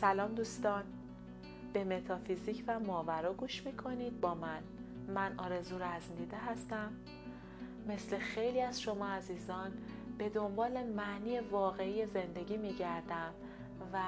سلام دوستان. به متافیزیک و ماورا گوش می‌کنید. با من. من آرزو رزمیده هستم. مثل خیلی از شما عزیزان به دنبال معنی واقعی زندگی میگردم و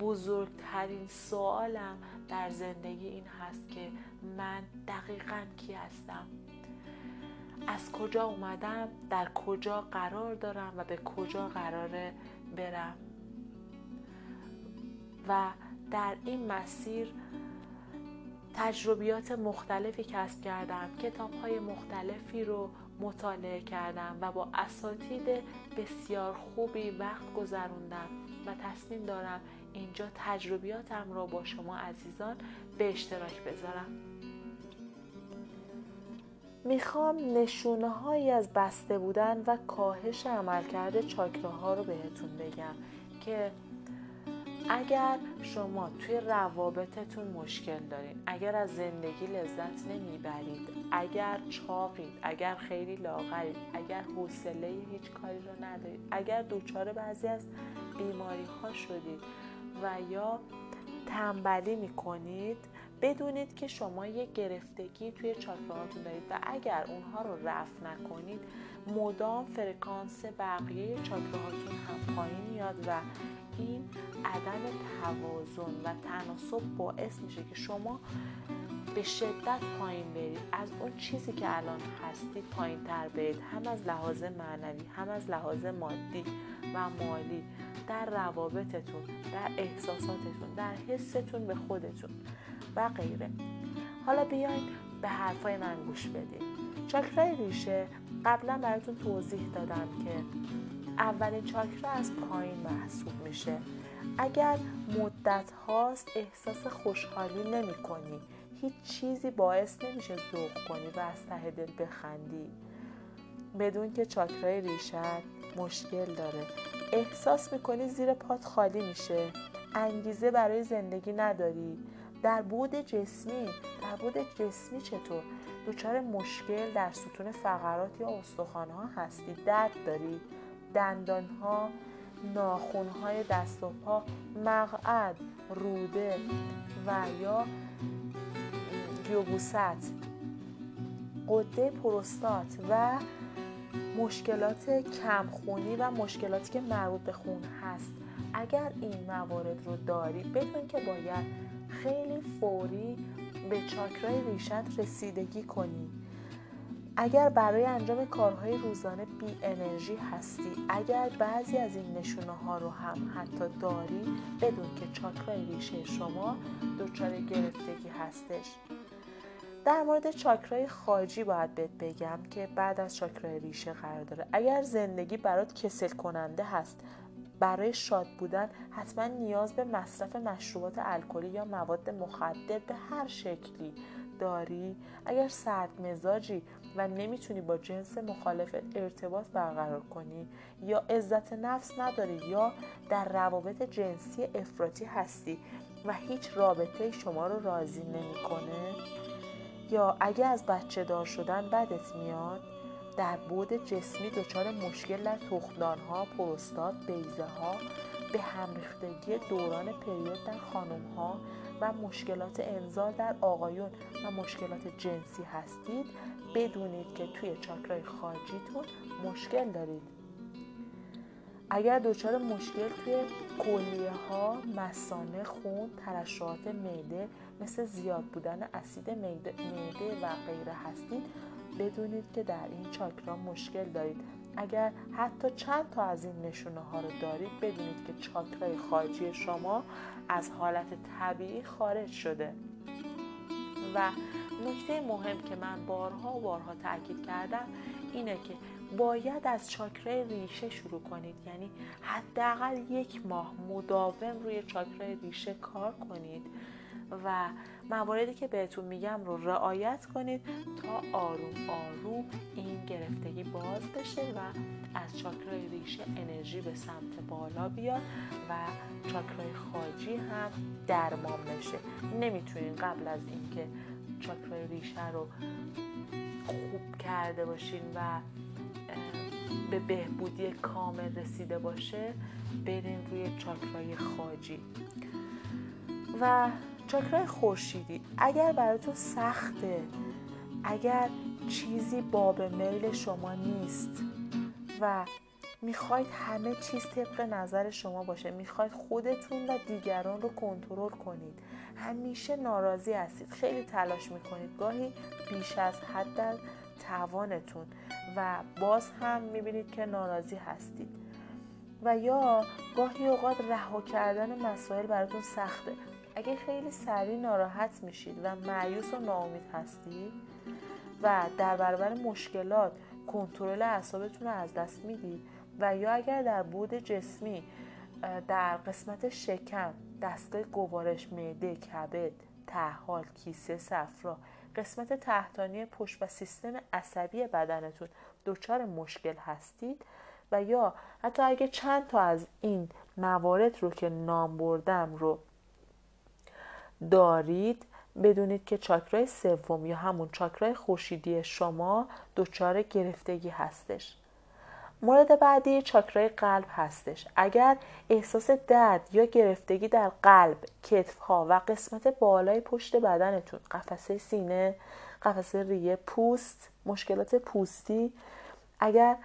بزرگترین سوالم در زندگی این هست که من دقیقا کی هستم؟ از کجا اومدم؟ در کجا قرار دارم و به کجا قراره برم؟ و در این مسیر تجربیات مختلفی کسب کردم کتاب های مختلفی رو مطالعه کردم و با اساتید بسیار خوبی وقت گذروندم و تصمیم دارم اینجا تجربیاتم رو با شما عزیزان به اشتراک بذارم. می‌خوام نشونه هایی از بسته بودن و کاهش عملکرد چاکراها رو بهتون بگم که اگر شما توی روابطتون مشکل دارین اگر از زندگی لذت نمی‌برید اگر چاقید اگر خیلی لاغرید اگر حوصله هیچ کاری رو ندارید اگر دچار بعضی از بیماری ها شدید و یا تنبلی می‌کنید بدونید که شما یک گرفتگی توی چاکراهاتون دارید و اگر اونها رو رفع نکنید مدام فرکانس بقیه چاکراهاتون هم پایین میاد و این عدم توازن و تناسب باعث میشه که شما به شدت پایین برید. از اون چیزی که الان هستید پایین تر برید. هم از لحاظ معنوی هم از لحاظ مادی و مالی در روابطتون در احساساتتون در حستون به خودتون و غیره. حالا بیاین به حرفای من گوش بدید چاکرای ریشه قبلا براتون توضیح دادم که اولین چاکرا از پایین محسوب میشه. اگر مدت هاست احساس خوشحالی نمی کنی هیچ چیزی باعث نمیشه ذوق کنی و از ته دل بخندی. بدون که چاکرای ریشت مشکل داره. احساس می‌کنی زیر پات خالی میشه. انگیزه برای زندگی نداری. در بود جسمی در بود جسمی چطور؟ دچار مشکل در ستون فقرات یا استخوانها هستی. درد داری دندان ها ناخون های دست و پا مقعد روده و یا یوبوست قده پروستات و مشکلات کمخونی و مشکلاتی که مربوط به خون هست. اگر این موارد رو داری بدون که باید خیلی فوری به چاکرای ریشت رسیدگی کنی. اگر برای انجام کارهای روزانه بی انرژی هستی اگر بعضی از این نشونه ها رو هم حتی داری بدون که چاکرای ریشه شما دچار گرفتگی هستش. در مورد چاکرای خاجی باید بهت بگم که بعد از چاکرای ریشه قرار داره. اگر زندگی برات کسل کننده هست برای شاد بودن حتما نیاز به مصرف مشروبات الکلی یا مواد مخدر به هر شکلی داری. اگر سرد مزاجی و نمی‌تونی با جنس مخالف ارتباط برقرار کنی یا عزت نفس نداری یا در روابط جنسی افراطی هستی و هیچ رابطه شما رو راضی نمی‌کنه یا اگه از بچه دار شدن بدت میاد در بود جسمی دچار مشکل در تخمدان ها پروستات بیزه ها به همریختگی دوران پریود در خانم ها و مشکلات انزال در آقایون و مشکلات جنسی هستید بدونید که توی چاکرای خارجیتون مشکل دارید. اگر دچار مشکل توی کلیه ها مسانه خون ترشحات معده مثل زیاد بودن اسید معده و غیره هستید بدونید که در این چاکرا مشکل دارید. اگر حتی چند تا از این نشونه ها رو دارید بدونید که چاکرای خارجی شما از حالت طبیعی خارج شده. و نکته مهم که من بارها و بارها تاکید کردم اینه که باید از چاکرای ریشه شروع کنید. یعنی حداقل یک ماه مداوم روی چاکرای ریشه کار کنید. و مواردی که بهتون میگم رو رعایت کنید تا آروم آروم این گرفتگی باز بشه و از چاکرای ریشه انرژی به سمت بالا بیاد و چاکرای خاجی هم درمان بشه. نمی‌تونین قبل از اینکه چاکرای ریشه رو خوب کرده باشین و به بهبودی کامل رسیده باشه برین روی چاکرای خاجی و چاکرای خورشیدی. اگر براتون سخته اگر چیزی باب میل شما نیست و می‌خواید همه چیز طبق نظر شما باشه می‌خواید خودتون و دیگران رو کنترل کنید همیشه ناراضی هستید خیلی تلاش می‌کنید گاهی بیش از حد توانتون و باز هم می‌بینید که ناراضی هستید. و یا گاهی اوقات رها کردن مسائل براتون سخته. اگه خیلی سریع ناراحت میشید و معیوس و ناامید هستید و در برابر مشکلات کنترل اعصابتون رو از دست می‌دید و یا اگر در بود جسمی در قسمت شکم دستگاه گوارش معده کبد تحال کیسه صفرا قسمت تحتانی پشت و سیستم عصبی بدنتون دچار مشکل هستید و یا حتی اگه چند تا از این موارد رو که نام بردم رو دارید بدونید که چاکرای سوم یا همون چاکرای خورشیدی شما دچار گرفتگی هستش. مورد بعدی چاکرای قلب هستش. اگر احساس درد یا گرفتگی در قلب کتف ها و قسمت بالای پشت بدنتون قفسه سینه قفسه ریه پوست مشکلات پوستی اگر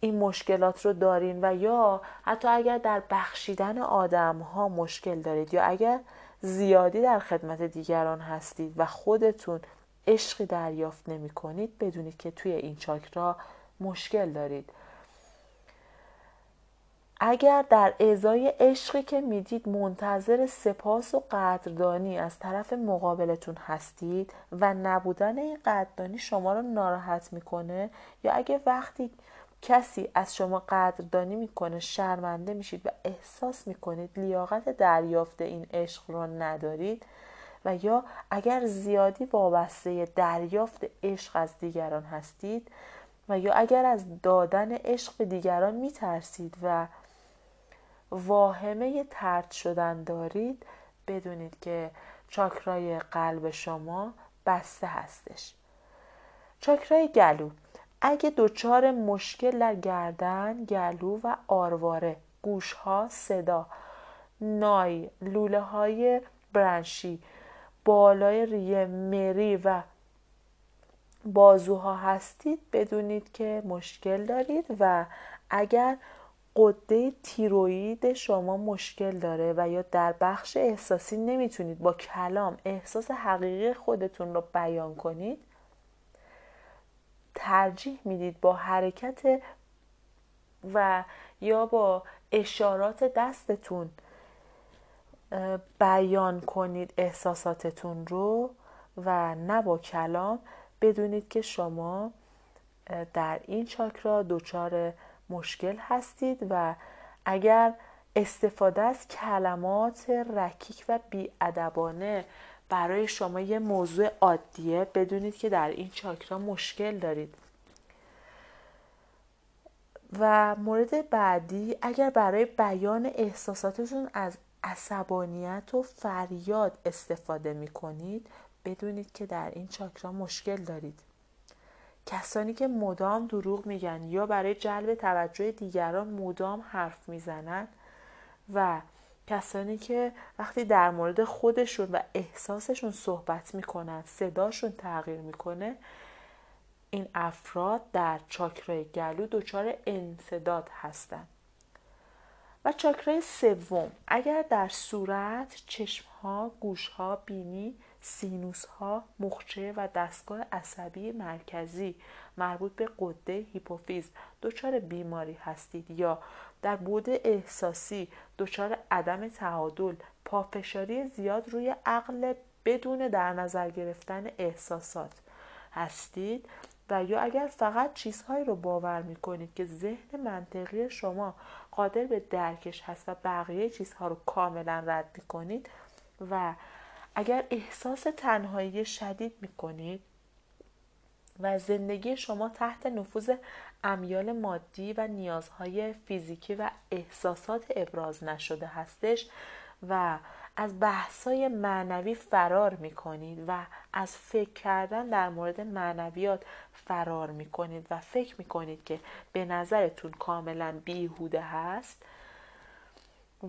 این مشکلات رو دارین و یا حتی اگر در بخشیدن آدم ها مشکل دارید یا اگر زیادی در خدمت دیگران هستید و خودتون عشقی دریافت نمی کنید بدونید که توی این چاکرا مشکل دارید. اگر در ازای عشقی که می‌دید منتظر سپاس و قدردانی از طرف مقابلتون هستید و نبودن این قدردانی شما رو ناراحت می‌کنه یا اگه وقتی کسی از شما قدردانی می‌کنه شرمنده میشید و احساس می‌کنید لیاقت دریافت این عشق رو ندارید و یا اگر زیادی وابسته دریافت عشق از دیگران هستید و یا اگر از دادن عشق به دیگران میترسید و واهمه ترد شدن دارید بدونید که چاکرای قلب شما بسته هستش. چاکرای گلو. اگه دچار مشکل در گردن گلو و آرواره گوشها صدا نای لوله های برنشی بالای ریه مری و بازوها هستید بدونید که مشکل دارید و اگر قده تیروید شما مشکل داره و یا در بخش احساسی نمی‌تونید با کلام احساس حقیقی خودتون رو بیان کنید ترجیح می‌دید با حرکت و یا با اشارات دستتون بیان کنید احساساتتون رو و نه با کلام بدونید که شما در این چاکرا دچار مشکل هستید و اگر استفاده از کلمات رکیک و بیادبانه برای شما یه موضوع عادیه بدونید که در این چاکرا مشکل دارید. و مورد بعدی اگر برای بیان احساساتتون از عصبانیت و فریاد استفاده می کنید بدونید که در این چاکرا مشکل دارید. کسانی که مدام دروغ میگن یا برای جلب توجه دیگران مدام حرف می‌زنند و کسانی که وقتی در مورد خودشون و احساسشون صحبت می‌کنن صداشون تغییر می‌کنه این افراد در چاکرای گلو دچار انصداد هستند و چاکرای سوم اگر در صورت چشمها گوشها بینی سینوس ها مخچه و دستگاه عصبی مرکزی مربوط به قده هیپوفیز دچار بیماری هستید یا در بود احساسی دچار عدم تعادل پافشاری زیاد روی عقل بدون در نظر گرفتن احساسات هستید؟ و یا اگر فقط چیزهایی رو باور می‌کنید که ذهن منطقی شما قادر به درکش هست و بقیه چیزها رو کاملا رد می‌کنید و اگر احساس تنهایی شدید می‌کنید و زندگی شما تحت نفوذ امیال مادی و نیازهای فیزیکی و احساسات ابراز نشده هستش و از بحثای معنوی فرار می‌کنید و از فکر کردن در مورد معنویات فرار می‌کنید و فکر می‌کنید که به نظرتون کاملا بیهوده هست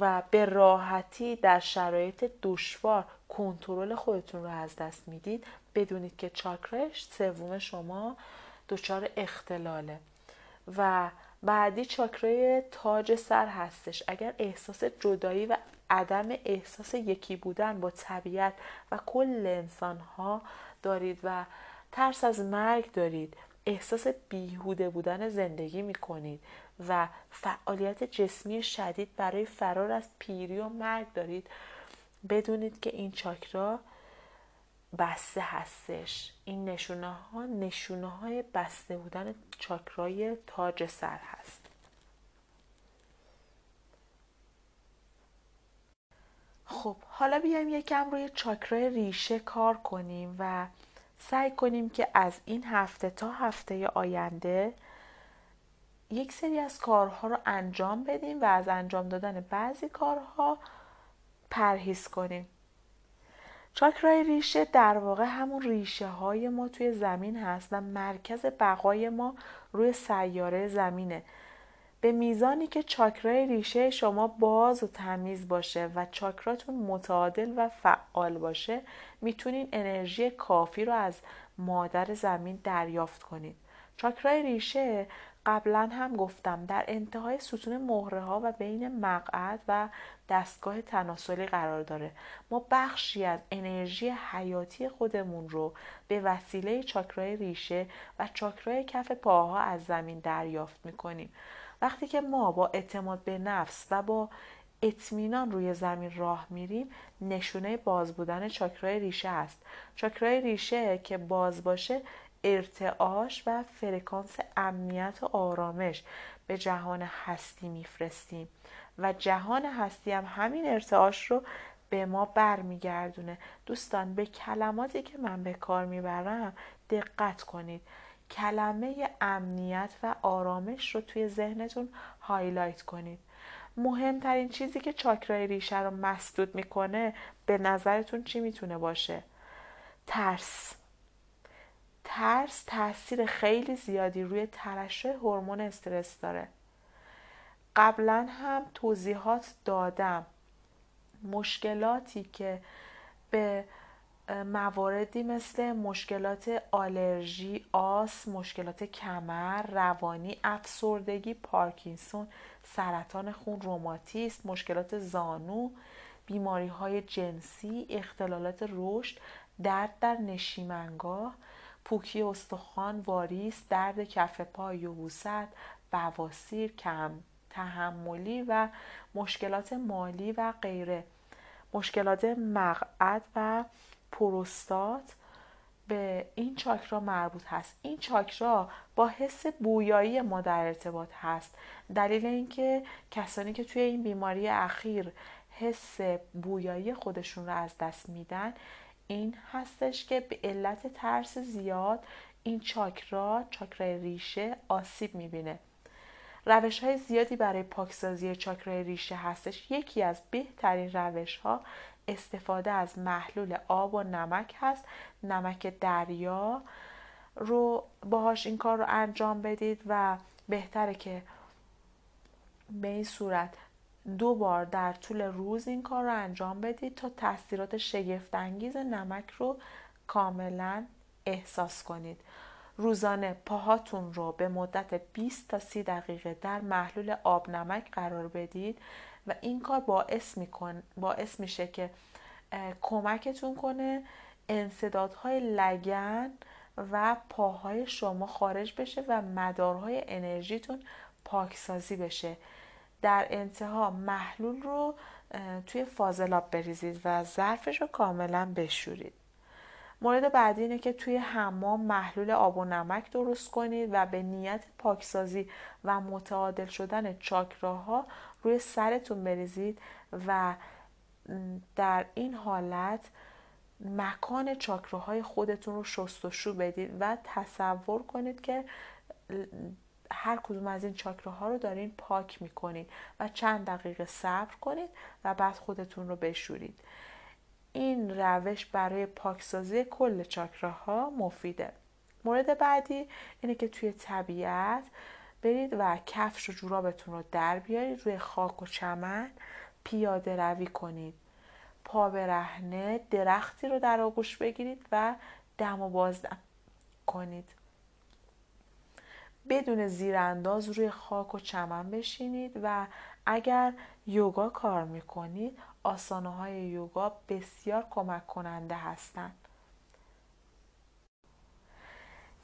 و به راحتی در شرایط دشوار کنترل خودتون رو از دست می‌دید بدونید که چاکرش سوم شما دچار اختلاله. و بعدی چاکرای تاج سر هستش. اگر احساس جدایی و عدم احساس یکی بودن با طبیعت و کل انسان ها دارید و ترس از مرگ دارید احساس بیهوده بودن زندگی می کنید و فعالیت جسمی شدید برای فرار از پیری و مرگ دارید بدونید که این چاکرا بسته هستش. این نشونه ها نشونه های بسته بودن چاکرای تاج سر هست. خب حالا بیایم یکم روی چاکرای ریشه کار کنیم و سعی کنیم که از این هفته تا هفته آینده یک سری از کارها رو انجام بدیم و از انجام دادن بعضی کارها پرهیز کنیم. چاکرای ریشه در واقع همون ریشه های ما توی زمین هست و مرکز بقای ما روی سیاره زمینه. به میزانی که چاکرای ریشه شما باز و تمیز باشه و چاکراتون متعادل و فعال باشه می‌تونین انرژی کافی رو از مادر زمین دریافت کنید چاکرای ریشه قبلا هم گفتم در انتهای ستون مهره ها و بین مقعد و دستگاه تناسلی قرار داره. ما بخشی از انرژی حیاتی خودمون رو به وسیله چاکرای ریشه و چاکرای کف پاها از زمین دریافت می‌کنیم. وقتی که ما با اعتماد به نفس و با اطمینان روی زمین راه میریم نشونه باز بودن چاکرای ریشه است چاکرای ریشه که باز باشه ارتعاش و فرکانس امنیت و آرامش به جهان هستی میفرستیم. و جهان هستی هم همین ارتعاش رو به ما برمیگردونه. دوستان به کلماتی که من به کار می‌برم دقت کنید. کلمه امنیت و آرامش رو توی ذهنتون هایلایت کنید. مهمترین چیزی که چاکرای ریشه رو مسدود می‌کنه به نظرتون چی می‌تونه باشه؟ ترس. ترس تاثیر خیلی زیادی روی ترشح هورمون استرس داره. قبلا هم توضیحات دادم. مشکلاتی که به مواردی مثل مشکلات آلرژی، آس، مشکلات کمر، روانی، افسردگی، پارکینسون، سرطان خون، روماتیسم، مشکلات زانو، بیماری های جنسی، اختلالات رشد، درد در نشیمنگاه، پوکی استخوان، واریس، درد کف پا، یبوست، بواسیر، کم تحملی و مشکلات مالی و غیره. مشکلات مقعد و پروستات به این چاکرا مربوط هست. این چاکرا با حس بویایی ما در ارتباط هست. دلیل اینکه کسانی که توی این بیماری اخیر حس بویایی خودشون رو از دست میدن این هستش که به علت ترس زیاد این چاکرا چاکرای ریشه آسیب می‌بینه. روش های زیادی برای پاکسازی چاکرای ریشه هستش. یکی از بهترین روش ها استفاده از محلول آب و نمک هست. نمک دریا رو باهاش این کار رو انجام بدید و بهتره که به این صورت دو بار در طول روز این کار رو انجام بدید تا تاثیرات شگفتانگیز نمک رو کاملا احساس کنید. روزانه پاهاتون رو به مدت 20 تا 30 دقیقه در محلول آب نمک قرار بدید و این کار باعث, میکن باعث میشه که کمکتون کنه انصدادهای لگن و پاهای شما خارج بشه و مدارهای انرژیتون پاکسازی بشه. در انتها محلول رو توی فاضلاب بریزید و ظرفش رو کاملا بشورید. مورد بعدی اینه که توی حمام محلول آب و نمک درست کنید و به نیت پاکسازی و متعادل شدن چاکراها روی سرتون بریزید و در این حالت مکان چاکراهای خودتون رو شستشو بدید و تصور کنید که هر کدوم از این چاکراها رو دارین پاک می‌کنید و چند دقیقه صبر کنید و بعد خودتون رو بشورید. این روش برای پاکسازی کل چاکراها مفیده. مورد بعدی اینه که توی طبیعت برید و کفش و جورابتون رو در بیارید روی خاک و چمن پیاده روی کنید. پا برهنه درختی رو در آغوش بگیرید و دم و بازدم کنید. بدون زیرانداز روی خاک و چمن بشینید و اگر یوگا کار می‌کنید آسانه های یوگا بسیار کمک کننده هستند.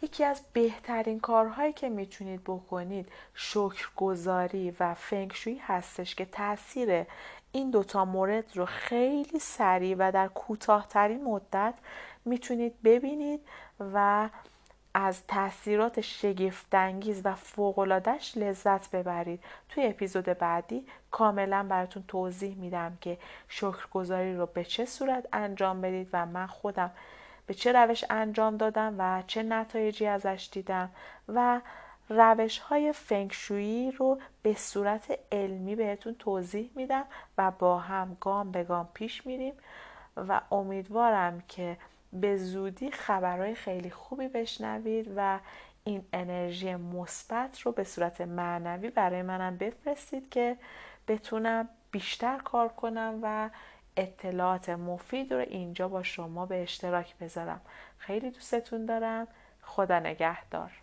یکی از بهترین کارهایی که می‌تونید بکنید شکرگزاری و فنگشویی هستش که تاثیر این دوتا مورد رو خیلی سریع و در کوتاهترین مدت می‌تونید ببینید و از تاثیرات شگفتانگیز و فوقالعادهش لذت ببرید. توی اپیزود بعدی کاملا براتون توضیح میدم که شکرگزاری رو به چه صورت انجام بدید و من خودم به چه روش انجام دادم و چه نتایجی ازش دیدم و روش های فنگشویی رو به صورت علمی بهتون توضیح میدم و با هم گام به گام پیش میریم و امیدوارم که به زودی خبرهای خیلی خوبی بشنوید و این انرژی مثبت رو به صورت معنوی برای منم بفرستید که بتونم بیشتر کار کنم و اطلاعات مفید رو اینجا با شما به اشتراک بذارم. خیلی دوستتون دارم. خدا نگهدار.